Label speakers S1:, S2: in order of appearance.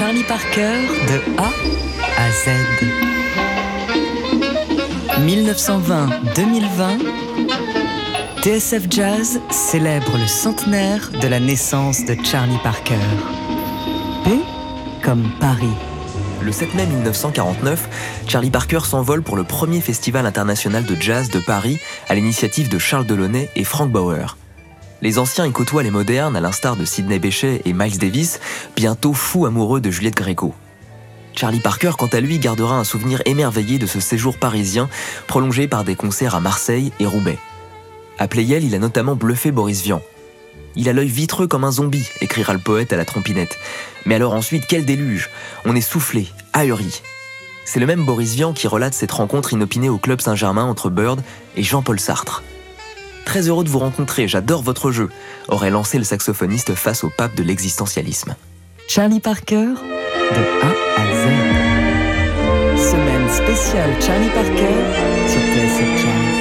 S1: Charlie Parker de A à Z. 1920-2020, TSF Jazz célèbre le centenaire de la naissance de Charlie Parker. P comme Paris.
S2: Le 7 mai 1949, Charlie Parker s'envole pour le premier festival international de jazz de Paris à l'initiative de Charles Delaunay et Frank Bauer. Les anciens y côtoient les modernes, à l'instar de Sidney Bechet et Miles Davis, bientôt fous amoureux de Juliette Gréco. Charlie Parker, quant à lui, gardera un souvenir émerveillé de ce séjour parisien, prolongé par des concerts à Marseille et Roubaix. À Playel, il a notamment bluffé Boris Vian. Il a l'œil vitreux comme un zombie, écrira le poète à la trompinette. Mais alors ensuite, quel déluge On est soufflé, ahuri. C'est le même Boris Vian qui relate cette rencontre inopinée au Club Saint-Germain entre Bird et Jean-Paul Sartre. Très heureux de vous rencontrer, j'adore votre jeu, aurait lancé le saxophoniste face au pape de l'existentialisme.
S1: Charlie Parker, de A à Z. Semaine spéciale Charlie Parker sur TSF.